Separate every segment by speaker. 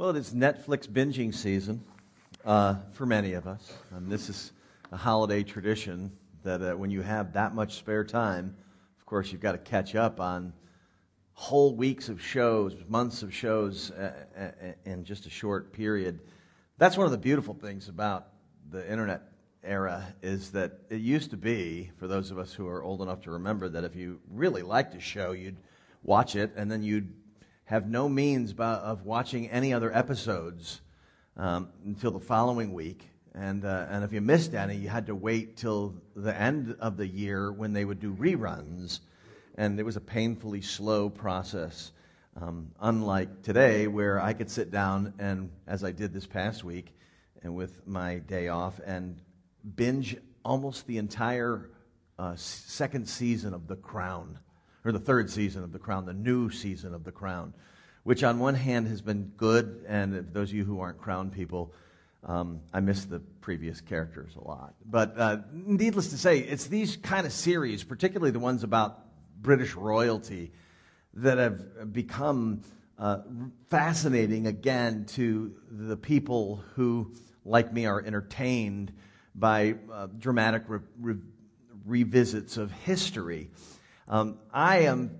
Speaker 1: Well, it is Netflix binging season uh, for many of us. And this is a holiday tradition that uh, when you have that much spare time, of course, you've got to catch up on whole weeks of shows, months of shows uh, uh, in just a short period. That's one of the beautiful things about the internet era is that it used to be, for those of us who are old enough to remember, that if you really liked a show, you'd watch it and then you'd have no means of watching any other episodes um, until the following week. And, uh, and if you missed any, you had to wait till the end of the year when they would do reruns. And it was a painfully slow process, um, unlike today, where I could sit down and, as I did this past week, and with my day off, and binge almost the entire uh, second season of The Crown or the third season of The Crown, the new season of The Crown, which on one hand has been good, and those of you who aren't Crown people, um, I miss the previous characters a lot. But uh, needless to say, it's these kind of series, particularly the ones about British royalty, that have become uh, fascinating again to the people who, like me, are entertained by uh, dramatic re- re- revisits of history. Um, I am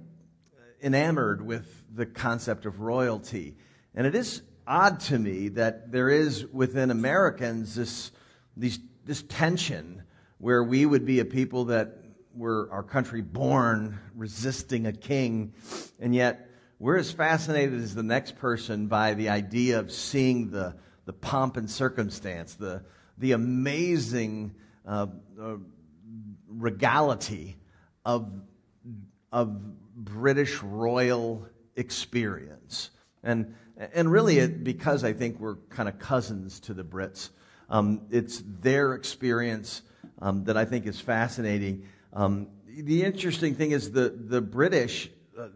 Speaker 1: enamored with the concept of royalty. And it is odd to me that there is within Americans this, these, this tension where we would be a people that were our country born resisting a king, and yet we're as fascinated as the next person by the idea of seeing the, the pomp and circumstance, the, the amazing uh, uh, regality of of British royal experience. And, and really, it, because I think we're kind of cousins to the Brits, um, it's their experience um, that I think is fascinating. Um, the interesting thing is the, the British, uh,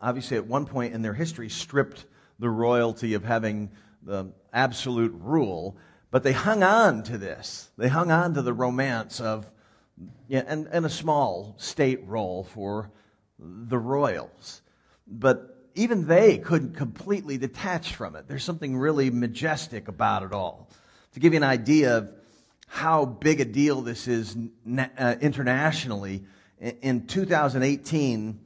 Speaker 1: obviously, at one point in their history, stripped the royalty of having the absolute rule, but they hung on to this. They hung on to the romance of, yeah, and, and a small state role for the royals. But even they couldn't completely detach from it. There's something really majestic about it all. To give you an idea of how big a deal this is uh, internationally, in 2018,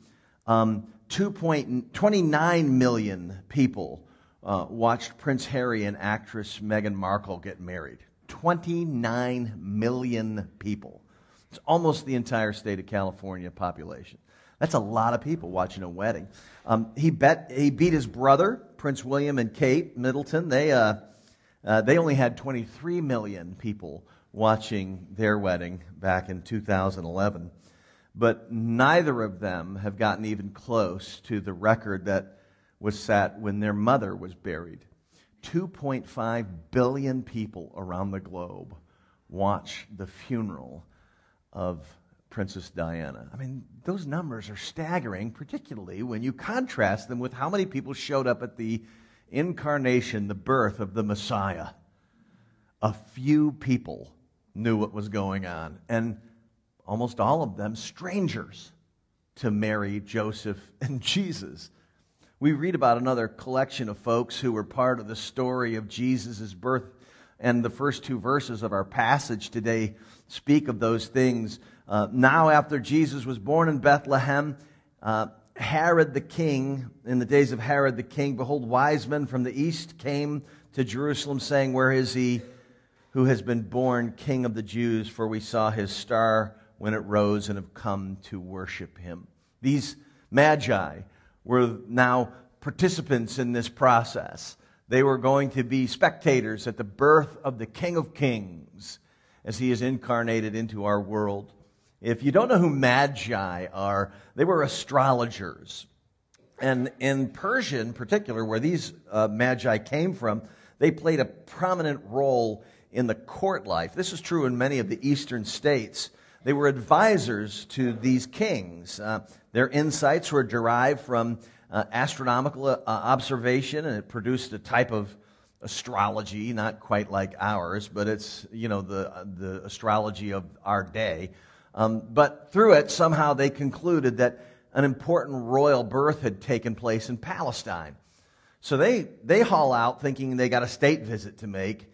Speaker 1: um, 2.29 million people uh, watched Prince Harry and actress Meghan Markle get married. 29 million people. It's almost the entire state of California population. That's a lot of people watching a wedding. Um, he, bet, he beat his brother, Prince William and Kate Middleton. They, uh, uh, they only had 23 million people watching their wedding back in 2011. But neither of them have gotten even close to the record that was set when their mother was buried. 2.5 billion people around the globe watch the funeral of Princess Diana. I mean, those numbers are staggering, particularly when you contrast them with how many people showed up at the incarnation, the birth of the Messiah. A few people knew what was going on, and almost all of them strangers to Mary, Joseph, and Jesus. We read about another collection of folks who were part of the story of Jesus' birth, and the first two verses of our passage today speak of those things. Uh, now, after Jesus was born in Bethlehem, uh, Herod the king, in the days of Herod the king, behold, wise men from the east came to Jerusalem, saying, Where is he who has been born king of the Jews? For we saw his star when it rose and have come to worship him. These magi were now participants in this process. They were going to be spectators at the birth of the King of Kings as he is incarnated into our world. If you don't know who magi are, they were astrologers. And in Persia, in particular, where these uh, magi came from, they played a prominent role in the court life. This is true in many of the eastern states. They were advisors to these kings. Uh, their insights were derived from uh, astronomical uh, observation, and it produced a type of astrology, not quite like ours, but it's, you know, the, the astrology of our day. Um, but through it, somehow they concluded that an important royal birth had taken place in Palestine. So they, they haul out thinking they got a state visit to make,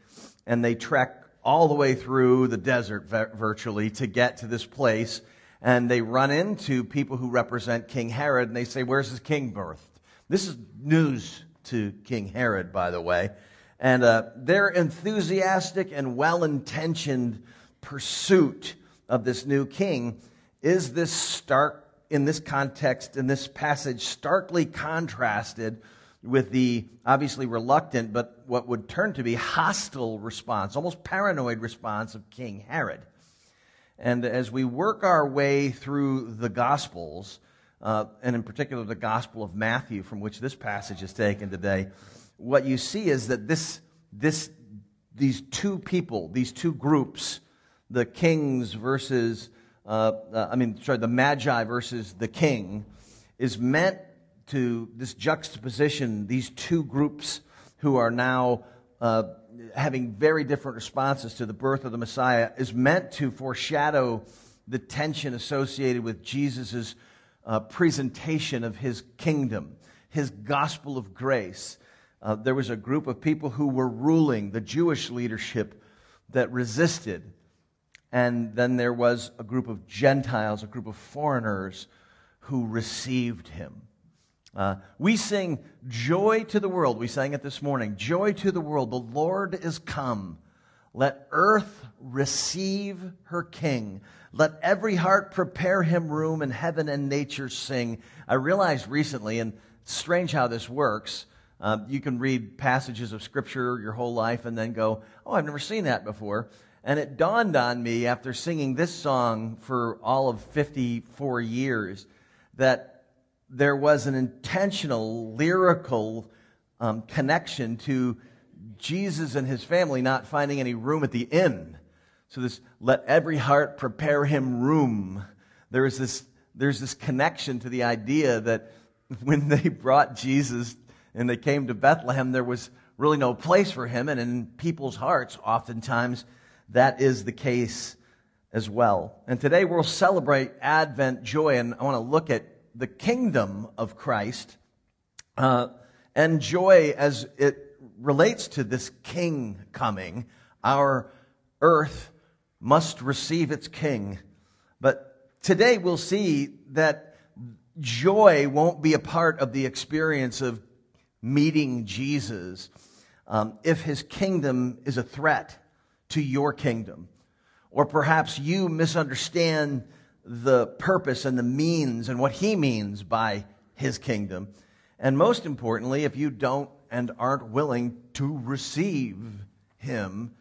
Speaker 1: and they trek all the way through the desert virtually to get to this place. And they run into people who represent King Herod, and they say, Where's his king birthed? This is news to King Herod, by the way. And uh, their enthusiastic and well intentioned pursuit of this new king is this stark, in this context, in this passage, starkly contrasted with the obviously reluctant, but what would turn to be hostile response, almost paranoid response of King Herod. And as we work our way through the Gospels, uh, and in particular the Gospel of Matthew, from which this passage is taken today, what you see is that this, this, these two people, these two groups, the kings versus, uh, uh, I mean, sorry, the magi versus the king, is meant to this juxtaposition, these two groups who are now uh, having very different responses to the birth of the Messiah, is meant to foreshadow the tension associated with Jesus' uh, presentation of his kingdom, his gospel of grace. Uh, there was a group of people who were ruling, the Jewish leadership that resisted. And then there was a group of Gentiles, a group of foreigners who received him. Uh, we sing joy to the world. We sang it this morning. Joy to the world. The Lord is come. Let earth receive her king. Let every heart prepare him room and heaven and nature sing. I realized recently, and strange how this works. Uh, you can read passages of scripture your whole life and then go, Oh, I've never seen that before. And it dawned on me after singing this song for all of 54 years that there was an intentional lyrical um, connection to Jesus and his family not finding any room at the inn. So this, let every heart prepare him room. There is this, there's this connection to the idea that when they brought Jesus and they came to Bethlehem, there was really no place for him. And in people's hearts, oftentimes, that is the case as well. And today we'll celebrate Advent joy, and I want to look at the kingdom of Christ uh, and joy as it relates to this king coming. Our earth must receive its king. But today we'll see that joy won't be a part of the experience of meeting Jesus um, if his kingdom is a threat to your kingdom. Or perhaps you misunderstand the purpose and the means and what he means by his kingdom. And most importantly, if you don't and aren't willing to receive him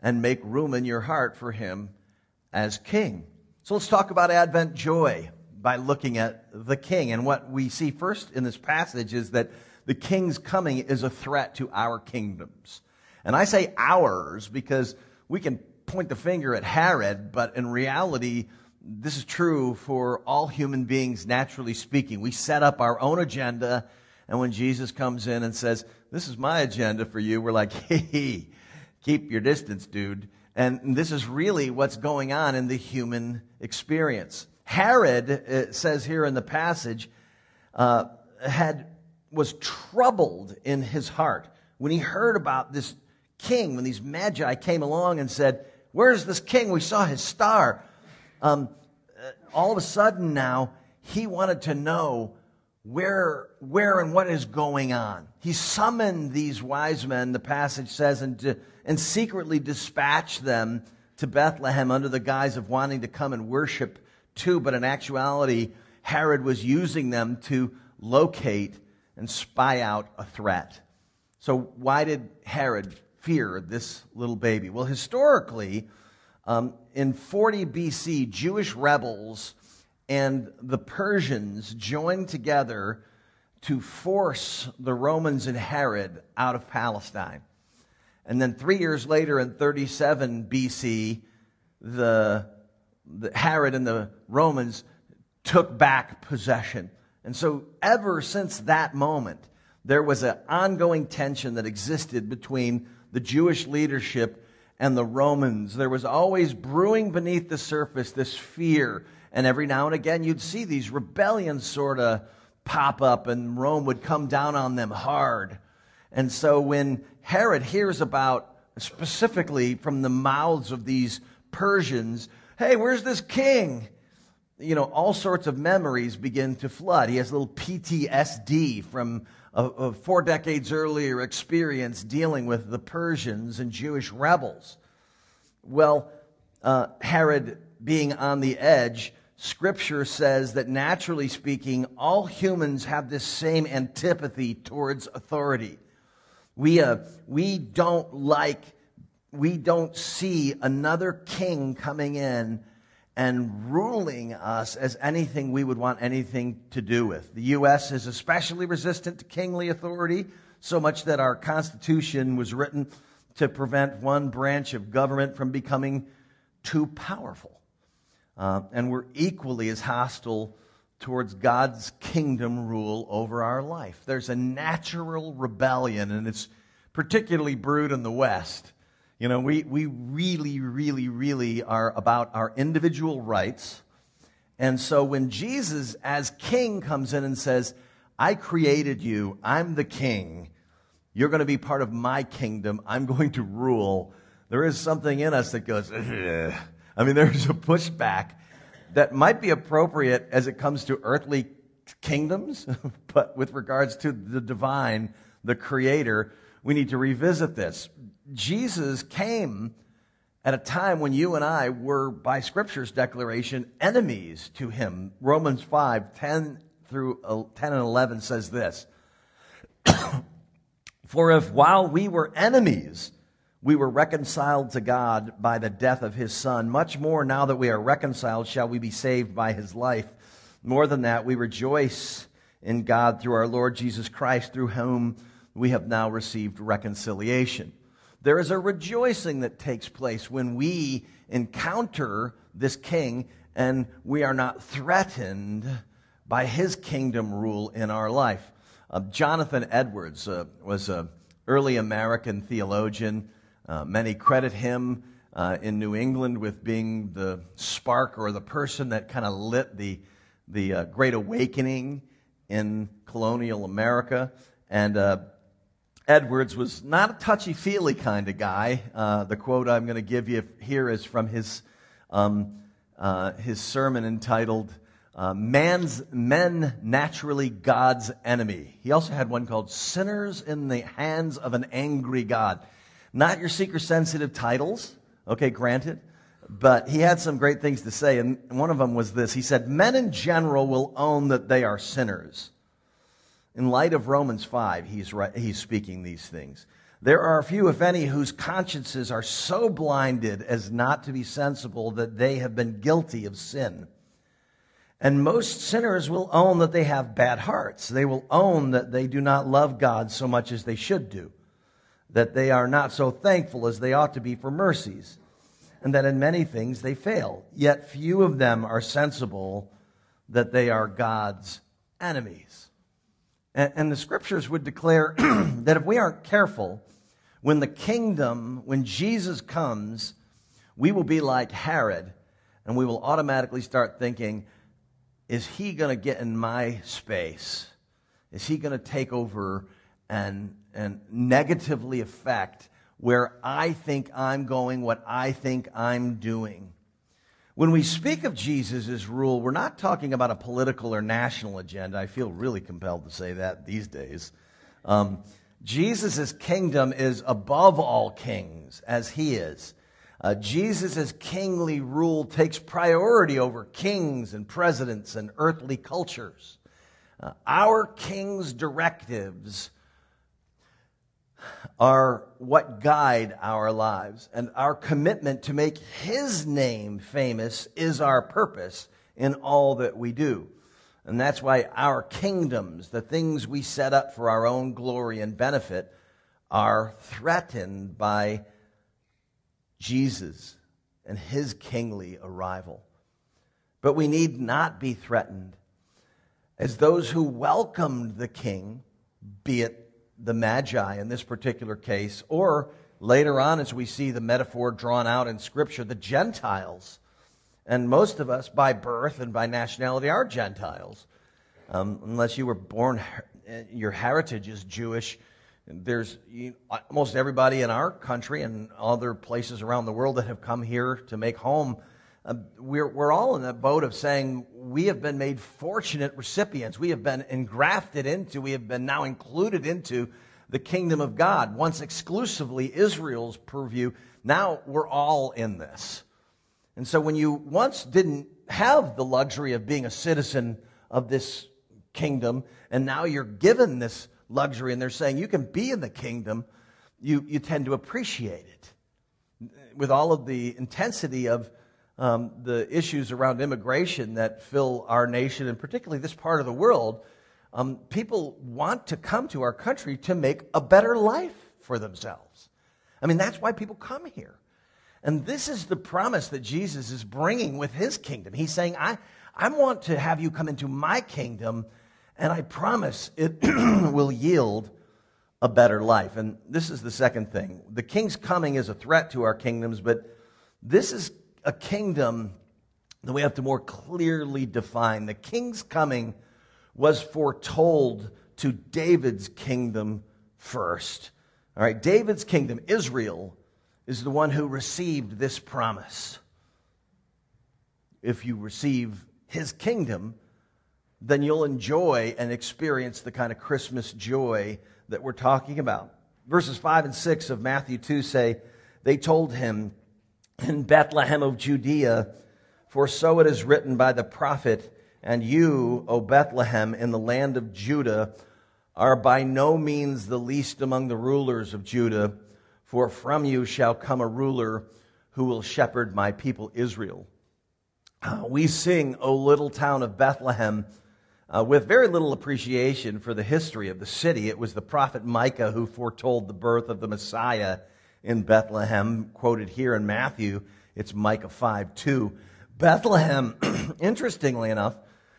Speaker 1: and make room in your heart for him as king. So let's talk about Advent joy by looking at the king. And what we see first in this passage is that the king's coming is a threat to our kingdoms. And I say ours because we can point the finger at Herod, but in reality, this is true for all human beings, naturally speaking. We set up our own agenda, and when Jesus comes in and says, This is my agenda for you, we're like, Hey, keep your distance, dude. And this is really what's going on in the human experience. Herod, says here in the passage, uh, had, was troubled in his heart when he heard about this king, when these magi came along and said, Where's this king? We saw his star um, uh, all of a sudden now, he wanted to know where, where and what is going on. He summoned these wise men, the passage says, and, to, and secretly dispatched them to Bethlehem under the guise of wanting to come and worship too. But in actuality, Herod was using them to locate and spy out a threat. So, why did Herod fear this little baby? Well, historically, um, in 40 BC, Jewish rebels and the Persians joined together to force the Romans and Herod out of Palestine. And then three years later, in 37 BC, the, the Herod and the Romans took back possession. And so, ever since that moment, there was an ongoing tension that existed between the Jewish leadership and the Romans. There was always brewing beneath the surface this fear. And every now and again, you'd see these rebellions sort of pop up, and Rome would come down on them hard. And so when Herod hears about, specifically from the mouths of these Persians, hey, where's this king? You know, all sorts of memories begin to flood. He has a little PTSD from a, a four decades earlier experience dealing with the Persians and Jewish rebels. Well, uh, Herod being on the edge, Scripture says that naturally speaking, all humans have this same antipathy towards authority. We, uh, we don't like, we don't see another king coming in and ruling us as anything we would want anything to do with. The U.S. is especially resistant to kingly authority, so much that our Constitution was written to prevent one branch of government from becoming too powerful. Uh, and we're equally as hostile towards God's kingdom rule over our life. There's a natural rebellion, and it's particularly brewed in the West you know, we, we really, really, really are about our individual rights. And so when Jesus, as king, comes in and says, I created you, I'm the king, you're going to be part of my kingdom, I'm going to rule, there is something in us that goes, Ugh. I mean, there's a pushback that might be appropriate as it comes to earthly kingdoms, but with regards to the divine, the creator, we need to revisit this. Jesus came at a time when you and I were, by Scripture's declaration, enemies to him. Romans 5 10 through uh, 10 and 11 says this For if while we were enemies, we were reconciled to God by the death of his Son, much more now that we are reconciled, shall we be saved by his life. More than that, we rejoice in God through our Lord Jesus Christ, through whom we have now received reconciliation. There is a rejoicing that takes place when we encounter this king and we are not threatened by his kingdom rule in our life. Uh, Jonathan Edwards uh, was an early American theologian. Uh, many credit him uh, in New England with being the spark or the person that kind of lit the, the uh, Great Awakening in colonial America. And uh, Edwards was not a touchy feely kind of guy. Uh, the quote I'm going to give you here is from his, um, uh, his sermon entitled uh, Man's, Men Naturally God's Enemy. He also had one called Sinners in the Hands of an Angry God. Not your seeker sensitive titles, okay, granted, but he had some great things to say, and one of them was this. He said, Men in general will own that they are sinners in light of Romans 5, he's, he's speaking these things. There are few, if any, whose consciences are so blinded as not to be sensible that they have been guilty of sin. And most sinners will own that they have bad hearts. They will own that they do not love God so much as they should do, that they are not so thankful as they ought to be for mercies, and that in many things they fail. Yet few of them are sensible that they are God's enemies. And, and the scriptures would declare that if we aren't careful, when the kingdom, when Jesus comes, we will be like Herod, and we will automatically start thinking, is he going to get in my space? Is he going to take over and, and negatively affect where I think I'm going, what I think I'm doing? When we speak of Jesus' rule, we're not talking about a political or national agenda. I feel really compelled to say that these days. Um, Jesus' kingdom is above all kings, as he is. Uh, Jesus' kingly rule takes priority over kings and presidents and earthly cultures. Uh, our king's directives are what guide our lives. And our commitment to make His name famous is our purpose in all that we do. And that's why our kingdoms, the things we set up for our own glory and benefit, are threatened by Jesus and His kingly arrival. But we need not be threatened as those who welcomed the king, be it the Magi in this particular case, or later on, as we see the metaphor drawn out in Scripture, the Gentiles. And most of us, by birth and by nationality, are Gentiles. Um, unless you were born, your heritage is Jewish, There's you, almost everybody in our country and other places around the world that have come here to make home. Uh, we're, we're all in that boat of saying we have been made fortunate recipients. We have been engrafted into, we have been now included into the kingdom of God, once exclusively Israel's purview. Now we're all in this. And so when you once didn't have the luxury of being a citizen of this kingdom, and now you're given this luxury, and they're saying you can be in the kingdom, you, you tend to appreciate it. With all of the intensity of um, the issues around immigration that fill our nation, and particularly this part of the world, um, people want to come to our country to make a better life for themselves. I mean, that's why people come here. And this is the promise that Jesus is bringing with his kingdom. He's saying, I, I want to have you come into my kingdom, and I promise it will yield a better life. And this is the second thing. The king's coming is a threat to our kingdoms, but this is a kingdom that we have to more clearly define. The king's coming was foretold to David's kingdom first. All right, David's kingdom, Israel, is the one who received this promise. If you receive his kingdom, then you'll enjoy and experience the kind of Christmas joy that we're talking about. Verses 5 and 6 of Matthew 2 say, They told him in Bethlehem of Judea, for so it is written by the prophet, and you, O Bethlehem, in the land of Judah, are by no means the least among the rulers of Judah, for from you shall come a ruler who will shepherd my people Israel. Uh, we sing, O little town of Bethlehem, uh, with very little appreciation for the history of the city. It was the prophet Micah who foretold the birth of the Messiah in Bethlehem, quoted here in Matthew. It's Micah 5 2. Bethlehem, interestingly enough,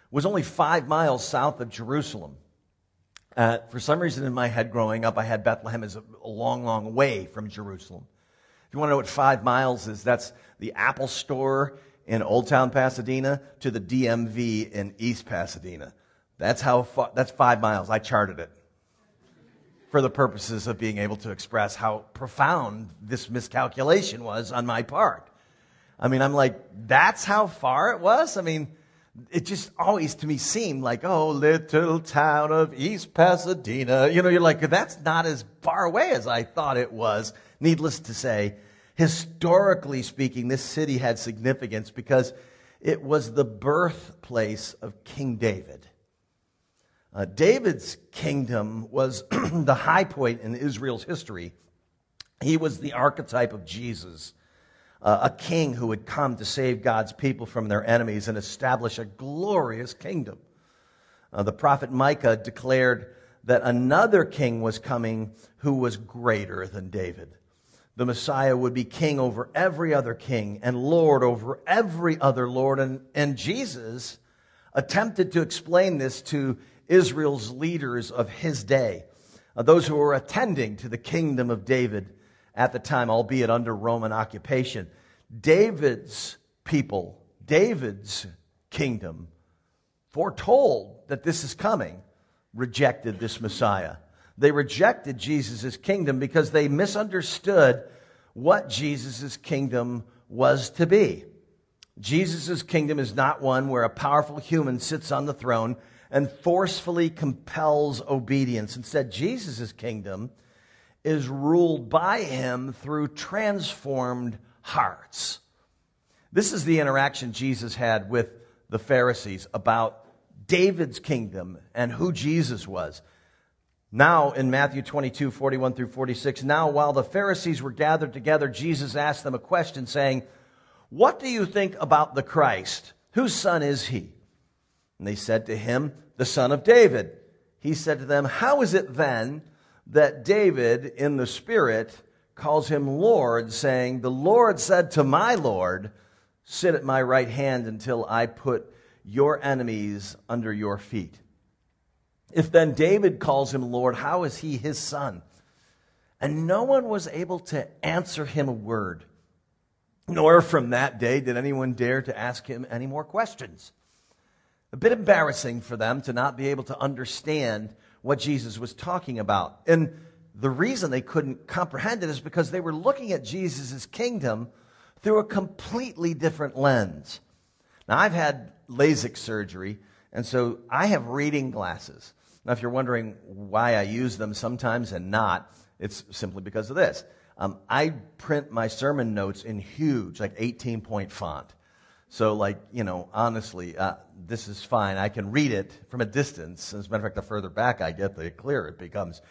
Speaker 1: was only five miles south of Jerusalem. Uh, for some reason in my head growing up, I had Bethlehem as a, a long, long way from Jerusalem. If you want to know what five miles is, that's the Apple store in Old Town Pasadena to the DMV in East Pasadena. That's how far, that's five miles. I charted it for the purposes of being able to express how profound this miscalculation was on my part. I mean, I'm like, that's how far it was? I mean, it just always to me seemed like, oh, little town of East Pasadena. You know, you're like, that's not as far away as I thought it was. Needless to say, historically speaking, this city had significance because it was the birthplace of King David. Uh, David's kingdom was the high point in Israel's history. He was the archetype of Jesus uh, a king who would come to save God's people from their enemies and establish a glorious kingdom. Uh, the prophet Micah declared that another king was coming who was greater than David. The Messiah would be king over every other king and lord over every other lord. And, and Jesus attempted to explain this to Israel's leaders of his day, uh, those who were attending to the kingdom of David at the time, albeit under Roman occupation. David's people, David's kingdom, foretold that this is coming, rejected this Messiah. They rejected Jesus' kingdom because they misunderstood what Jesus' kingdom was to be. Jesus' kingdom is not one where a powerful human sits on the throne and forcefully compels obedience. Instead, Jesus' kingdom is ruled by him through transformed hearts. This is the interaction Jesus had with the Pharisees about David's kingdom and who Jesus was. Now, in Matthew 22, 41 through 46, now while the Pharisees were gathered together, Jesus asked them a question saying, What do you think about the Christ? Whose son is he? And they said to him, The son of David. He said to them, How is it then that David in the Spirit calls him Lord, saying, The Lord said to my Lord, Sit at my right hand until I put your enemies under your feet. If then David calls him Lord, how is he his son? And no one was able to answer him a word. Nor from that day did anyone dare to ask him any more questions. A bit embarrassing for them to not be able to understand what Jesus was talking about. And the reason they couldn't comprehend it is because they were looking at Jesus' kingdom through a completely different lens. Now, I've had LASIK surgery, and so I have reading glasses. Now, if you're wondering why I use them sometimes and not, it's simply because of this. Um, I print my sermon notes in huge, like 18 point font. So, like, you know, honestly, uh, this is fine. I can read it from a distance. As a matter of fact, the further back I get, the clearer it becomes.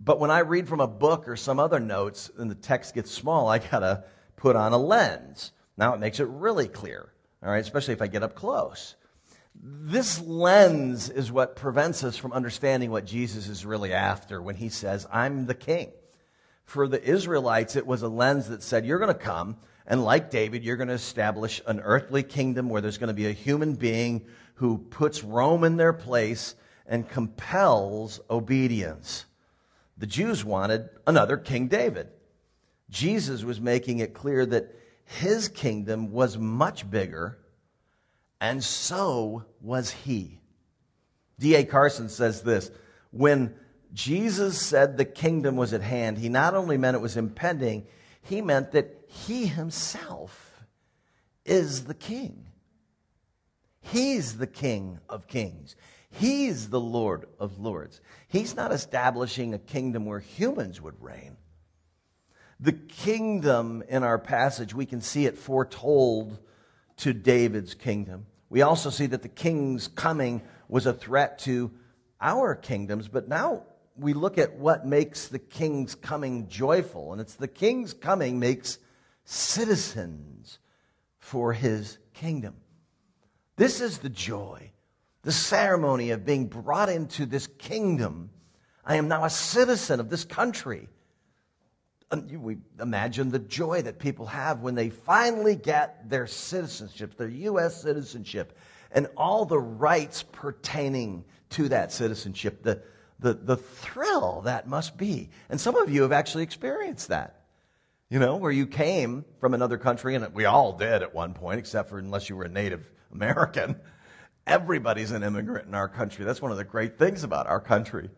Speaker 1: But when I read from a book or some other notes and the text gets small, I got to put on a lens. Now it makes it really clear, all right, especially if I get up close. This lens is what prevents us from understanding what Jesus is really after when he says, I'm the king. For the Israelites, it was a lens that said, You're going to come, and like David, you're going to establish an earthly kingdom where there's going to be a human being who puts Rome in their place and compels obedience. The Jews wanted another King David. Jesus was making it clear that his kingdom was much bigger, and so was he. D.A. Carson says this When Jesus said the kingdom was at hand, he not only meant it was impending, he meant that he himself is the king. He's the king of kings. He's the Lord of lords. He's not establishing a kingdom where humans would reign. The kingdom in our passage, we can see it foretold to David's kingdom. We also see that the king's coming was a threat to our kingdoms, but now we look at what makes the king's coming joyful, and it's the king's coming makes citizens for his kingdom. This is the joy the ceremony of being brought into this kingdom. I am now a citizen of this country. Um, we imagine the joy that people have when they finally get their citizenship, their U.S. citizenship, and all the rights pertaining to that citizenship, the, the, the thrill that must be. And some of you have actually experienced that. You know, where you came from another country, and we all did at one point, except for unless you were a Native American. Everybody's an immigrant in our country. That's one of the great things about our country.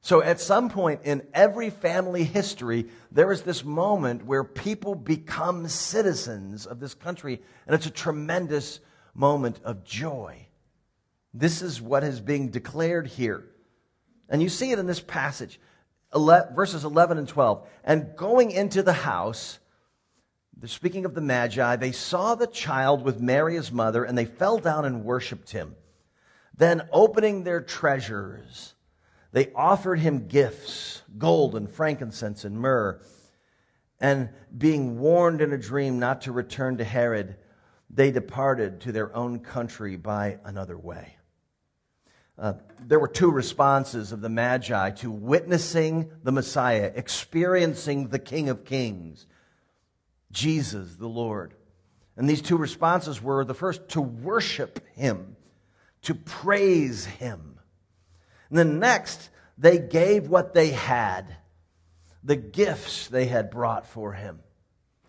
Speaker 1: So at some point in every family history, there is this moment where people become citizens of this country, and it's a tremendous moment of joy. This is what is being declared here. And you see it in this passage, verses 11 and 12. And going into the house, they're speaking of the Magi, they saw the child with Mary, his mother, and they fell down and worshiped him. Then, opening their treasures, they offered him gifts gold and frankincense and myrrh. And being warned in a dream not to return to Herod, they departed to their own country by another way. Uh, there were two responses of the Magi to witnessing the Messiah, experiencing the King of Kings. Jesus the Lord. And these two responses were the first to worship him, to praise him. And then next, they gave what they had, the gifts they had brought for him.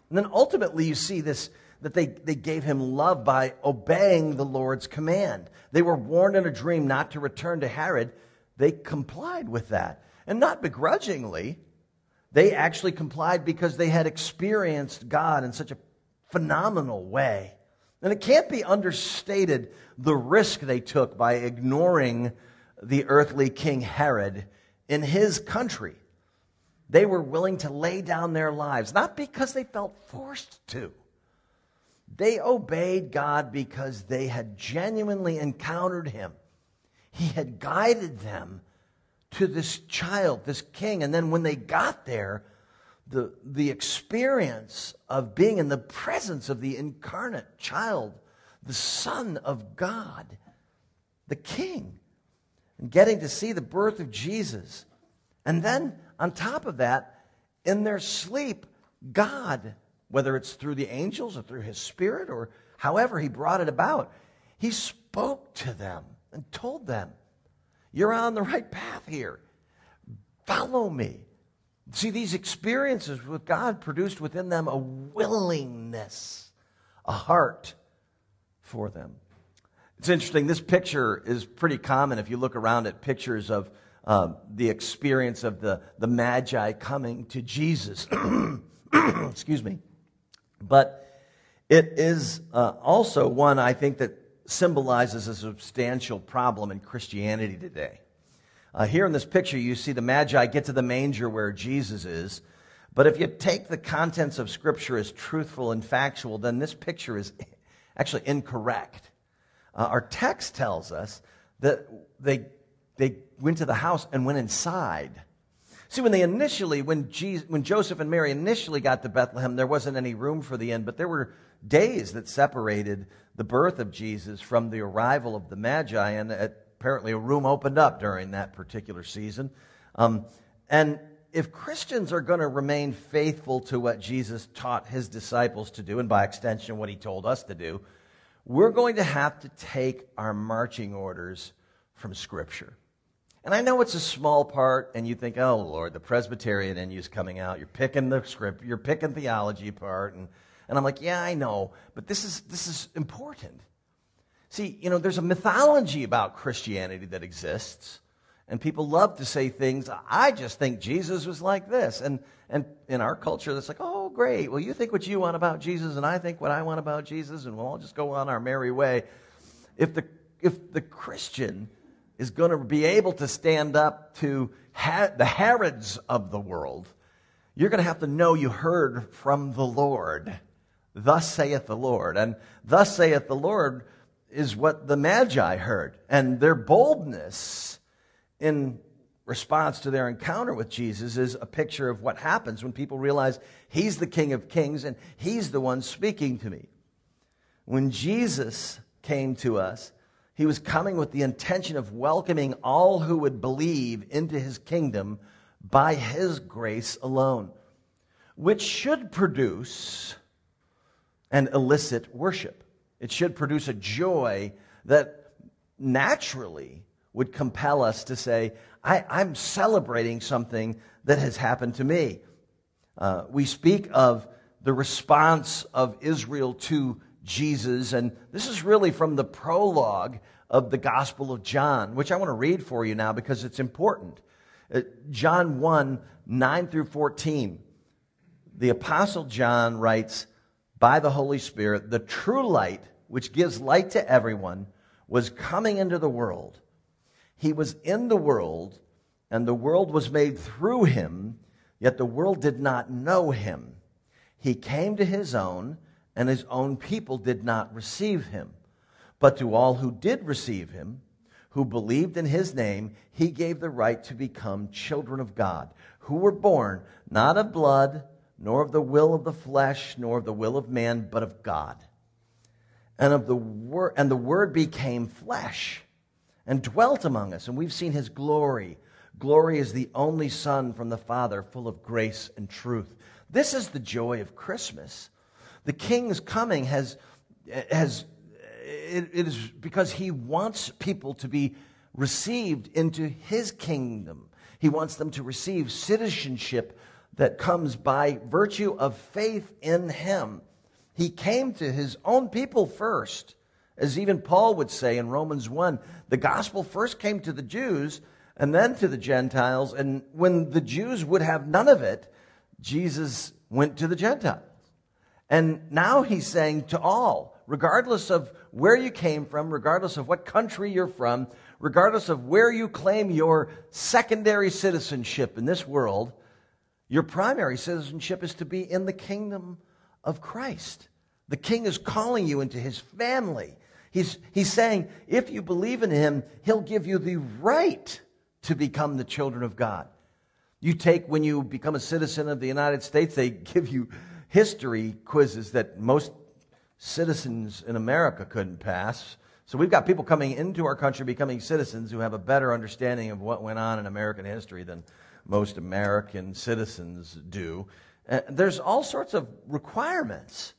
Speaker 1: And then ultimately, you see this that they, they gave him love by obeying the Lord's command. They were warned in a dream not to return to Herod. They complied with that. And not begrudgingly, they actually complied because they had experienced God in such a phenomenal way. And it can't be understated the risk they took by ignoring the earthly king Herod in his country. They were willing to lay down their lives, not because they felt forced to. They obeyed God because they had genuinely encountered him. He had guided them to this child, this king. And then when they got there, the, the experience of being in the presence of the incarnate child, the Son of God, the King, and getting to see the birth of Jesus. And then, on top of that, in their sleep, God, whether it's through the angels or through His Spirit or however He brought it about, He spoke to them and told them you're on the right path here. Follow me. See, these experiences with God produced within them a willingness, a heart for them. It's interesting. This picture is pretty common if you look around at pictures of, uh, the experience of the, the Magi coming to Jesus. Excuse me. But it is uh, also one, I think, that symbolizes a substantial problem in Christianity today. Uh, here in this picture, you see the Magi get to the manger where Jesus is. But if you take the contents of Scripture as truthful and factual, then this picture is actually incorrect. Uh, our text tells us that they, they went to the house and went inside. See, when they initially, when, Jesus, when Joseph and Mary initially got to Bethlehem, there wasn't any room for the inn, but there were days that separated the birth of Jesus from the arrival of the Magi, and apparently a room opened up during that particular season. Um, and if Christians are going to remain faithful to what Jesus taught his disciples to do, and by extension, what he told us to do, we're going to have to take our marching orders from Scripture. And I know it's a small part, and you think, oh, Lord, the Presbyterian in you is coming out. You're picking the script, you're picking theology apart. And, and I'm like, yeah, I know, but this is, this is important. See, you know, there's a mythology about Christianity that exists. And people love to say things, I just think Jesus was like this. And, and in our culture, that's like, oh, great. Well, you think what you want about Jesus, and I think what I want about Jesus, and we'll all just go on our merry way. If the, if the Christian is going to be able to stand up to the Herods of the world, you're going to have to know you heard from the Lord. Thus saith the Lord. And thus saith the Lord is what the Magi heard. And their boldness in response to their encounter with Jesus is a picture of what happens when people realize he's the King of Kings and he's the one speaking to me. When Jesus came to us, he was coming with the intention of welcoming all who would believe into his kingdom by his grace alone, which should produce and elicit worship. It should produce a joy that naturally would compel us to say, I, am celebrating something that has happened to me. Uh, we speak of the response of Israel to Jesus, and this is really from the prologue of the Gospel of John, which I want to read for you now because it's important. Uh, John 1 9 through 14. The Apostle John writes, By the Holy Spirit, the true light, which gives light to everyone, was coming into the world. He was in the world, and the world was made through him, yet the world did not know him. He came to his own, and his own people did not receive him. But to all who did receive him, who believed in his name, he gave the right to become children of God, who were born not of blood, nor of the will of the flesh, nor of the will of man, but of God. And of the word, and the word became flesh and dwelt among us, and we've seen his glory. Glory is the only Son from the Father, full of grace and truth. This is the joy of Christmas. The King's coming has, has it, it is because he wants people to be received into his kingdom. He wants them to receive citizenship that comes by virtue of faith in him. He came to his own people first. As even Paul would say in Romans 1, the gospel first came to the Jews and then to the Gentiles. And when the Jews would have none of it, Jesus went to the Gentiles. And now he's saying to all, regardless of where you came from, regardless of what country you're from, regardless of where you claim your secondary citizenship in this world, your primary citizenship is to be in the kingdom of Christ. The king is calling you into his family. He's, he's saying, if you believe in him, he'll give you the right to become the children of God. You take, when you become a citizen of the United States, they give you history quizzes that most citizens in America couldn't pass. So we've got people coming into our country becoming citizens who have a better understanding of what went on in American history than most American citizens do. Uh, there's all sorts of requirements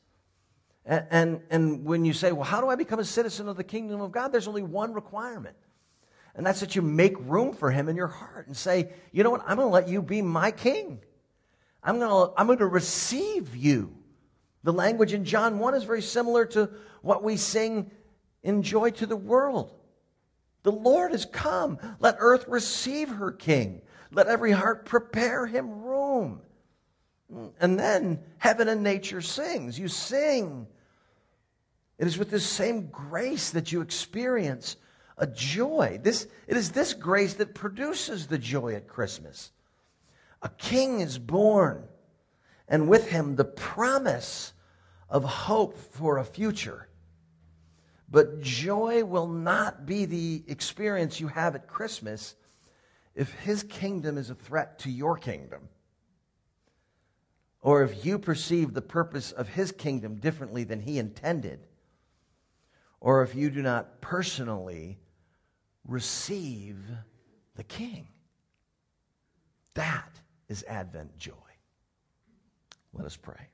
Speaker 1: and, and, and when you say, well, how do I become a citizen of the kingdom of God? There's only one requirement. And that's that you make room for him in your heart and say, you know what? I'm going to let you be my king. I'm going to, I'm going to receive you. The language in John 1 is very similar to what we sing in Joy to the World. The Lord is come. Let earth receive her king. Let every heart prepare him room. And then heaven and nature sings. You sing. It is with this same grace that you experience a joy. This, it is this grace that produces the joy at Christmas. A king is born, and with him the promise of hope for a future. But joy will not be the experience you have at Christmas if his kingdom is a threat to your kingdom. Or if you perceive the purpose of his kingdom differently than he intended. Or if you do not personally receive the king. That is Advent joy. Let us pray.